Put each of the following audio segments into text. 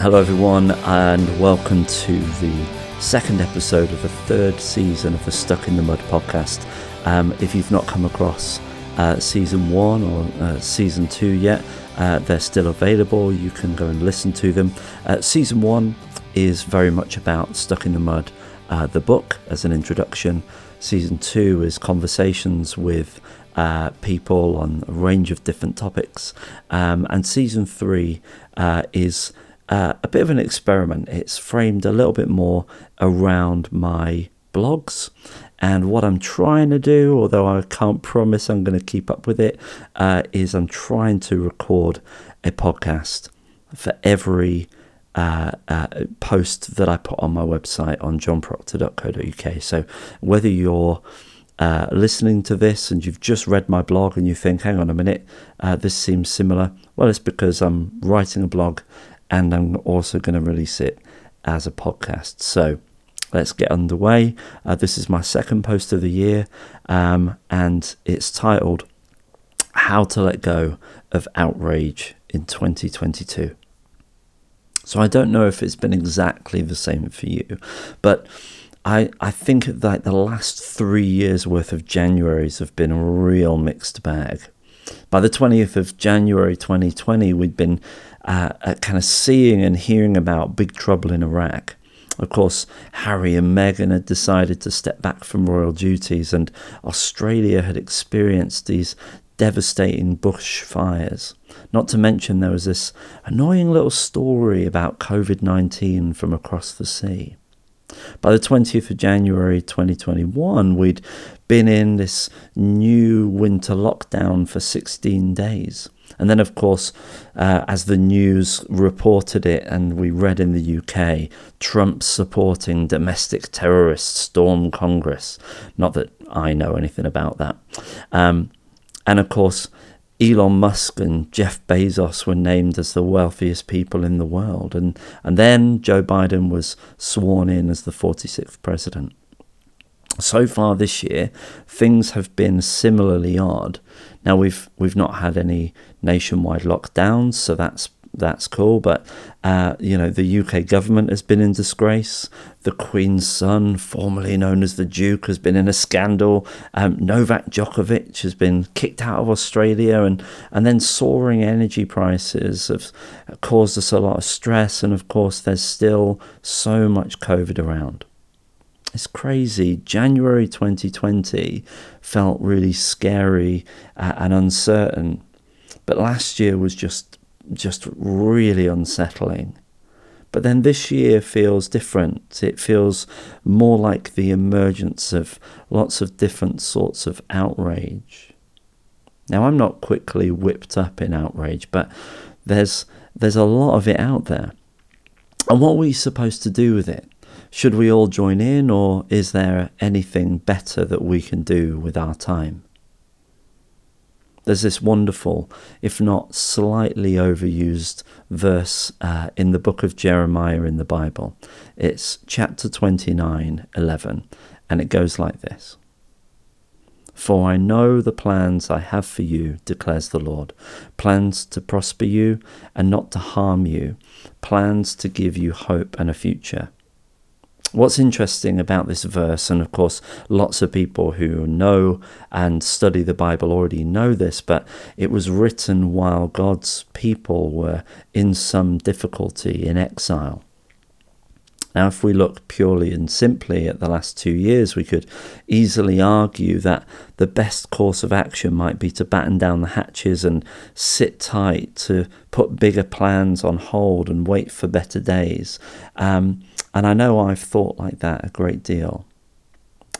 Hello, everyone, and welcome to the second episode of the third season of the Stuck in the Mud podcast. Um, if you've not come across uh, season one or uh, season two yet, uh, they're still available. You can go and listen to them. Uh, season one is very much about Stuck in the Mud, uh, the book, as an introduction. Season two is conversations with uh, people on a range of different topics. Um, and season three uh, is uh, a bit of an experiment. It's framed a little bit more around my blogs. And what I'm trying to do, although I can't promise I'm going to keep up with it, uh, is I'm trying to record a podcast for every uh, uh, post that I put on my website on johnproctor.co.uk. So whether you're uh, listening to this and you've just read my blog and you think, hang on a minute, uh, this seems similar, well, it's because I'm writing a blog and I'm also going to release it as a podcast. So let's get underway. Uh, this is my second post of the year um, and it's titled How to Let Go of Outrage in 2022. So I don't know if it's been exactly the same for you, but I, I think that the last three years worth of Januaries have been a real mixed bag. By the 20th of January 2020, we'd been uh, uh, kind of seeing and hearing about big trouble in Iraq. Of course, Harry and Meghan had decided to step back from royal duties, and Australia had experienced these devastating bushfires. Not to mention, there was this annoying little story about COVID 19 from across the sea. By the 20th of January 2021, we'd been in this new winter lockdown for 16 days. And then, of course, uh, as the news reported it and we read in the UK, Trump supporting domestic terrorists storm Congress. Not that I know anything about that. Um, and of course, Elon Musk and Jeff Bezos were named as the wealthiest people in the world. And, and then Joe Biden was sworn in as the 46th president. So far this year, things have been similarly odd. Now we've we've not had any nationwide lockdowns, so that's that's cool. But uh, you know, the UK government has been in disgrace. The Queen's son, formerly known as the Duke, has been in a scandal. Um, Novak Djokovic has been kicked out of Australia, and and then soaring energy prices have caused us a lot of stress. And of course, there's still so much COVID around. It's crazy. January 2020 felt really scary uh, and uncertain, but last year was just just really unsettling. But then this year feels different. It feels more like the emergence of lots of different sorts of outrage. Now, I'm not quickly whipped up in outrage, but there's there's a lot of it out there. And what are we supposed to do with it? Should we all join in, or is there anything better that we can do with our time? There's this wonderful, if not slightly overused, verse uh, in the book of Jeremiah in the Bible. It's chapter 29, 11, and it goes like this For I know the plans I have for you, declares the Lord plans to prosper you and not to harm you, plans to give you hope and a future. What's interesting about this verse, and of course, lots of people who know and study the Bible already know this, but it was written while God's people were in some difficulty in exile. Now, if we look purely and simply at the last two years, we could easily argue that the best course of action might be to batten down the hatches and sit tight, to put bigger plans on hold and wait for better days. Um, and I know I've thought like that a great deal.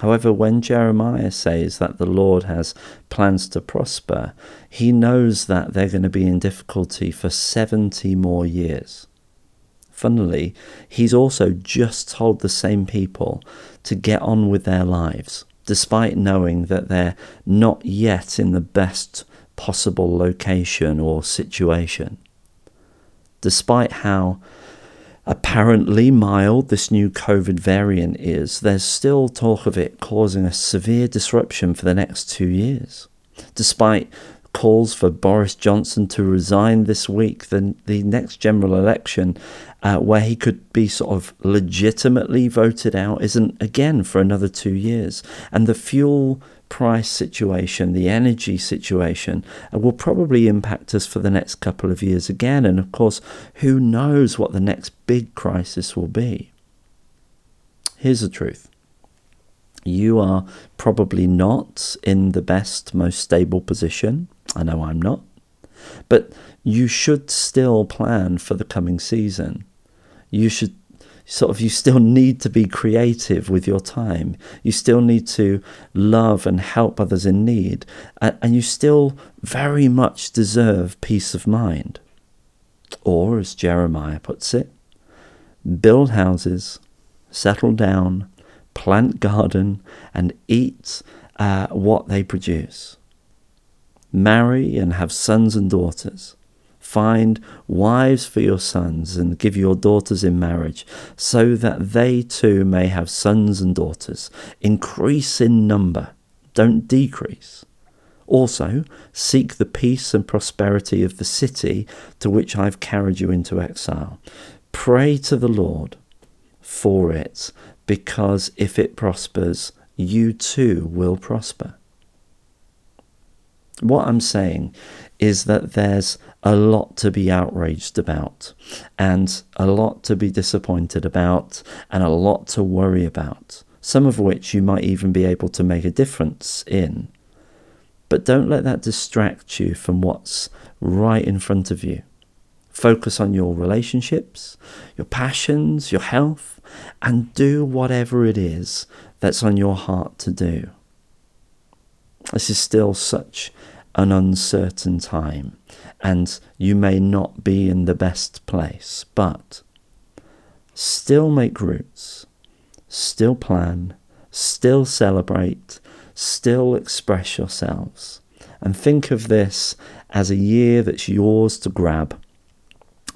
However, when Jeremiah says that the Lord has plans to prosper, he knows that they're going to be in difficulty for 70 more years. Funnily, he's also just told the same people to get on with their lives, despite knowing that they're not yet in the best possible location or situation. Despite how apparently mild this new COVID variant is, there's still talk of it causing a severe disruption for the next two years. Despite calls for Boris Johnson to resign this week, the, the next general election, uh, where he could be sort of legitimately voted out, isn't again for another two years. And the fuel price situation, the energy situation, uh, will probably impact us for the next couple of years again. And of course, who knows what the next big crisis will be? Here's the truth you are probably not in the best, most stable position. I know I'm not. But you should still plan for the coming season. You should sort of, you still need to be creative with your time. You still need to love and help others in need. And you still very much deserve peace of mind. Or, as Jeremiah puts it, build houses, settle down, plant garden, and eat uh, what they produce. Marry and have sons and daughters. Find wives for your sons and give your daughters in marriage, so that they too may have sons and daughters. Increase in number, don't decrease. Also, seek the peace and prosperity of the city to which I've carried you into exile. Pray to the Lord for it, because if it prospers, you too will prosper. What I'm saying is that there's a lot to be outraged about, and a lot to be disappointed about, and a lot to worry about, some of which you might even be able to make a difference in. But don't let that distract you from what's right in front of you. Focus on your relationships, your passions, your health, and do whatever it is that's on your heart to do. This is still such an uncertain time, and you may not be in the best place, but still make roots, still plan, still celebrate, still express yourselves, and think of this as a year that's yours to grab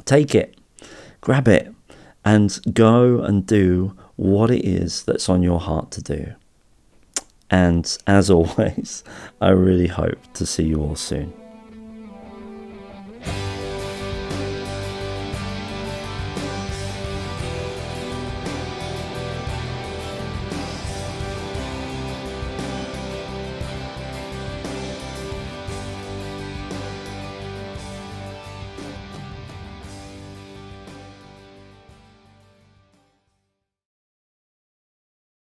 Take it, grab it, and go and do what it is that's on your heart to do. And as always, I really hope to see you all soon.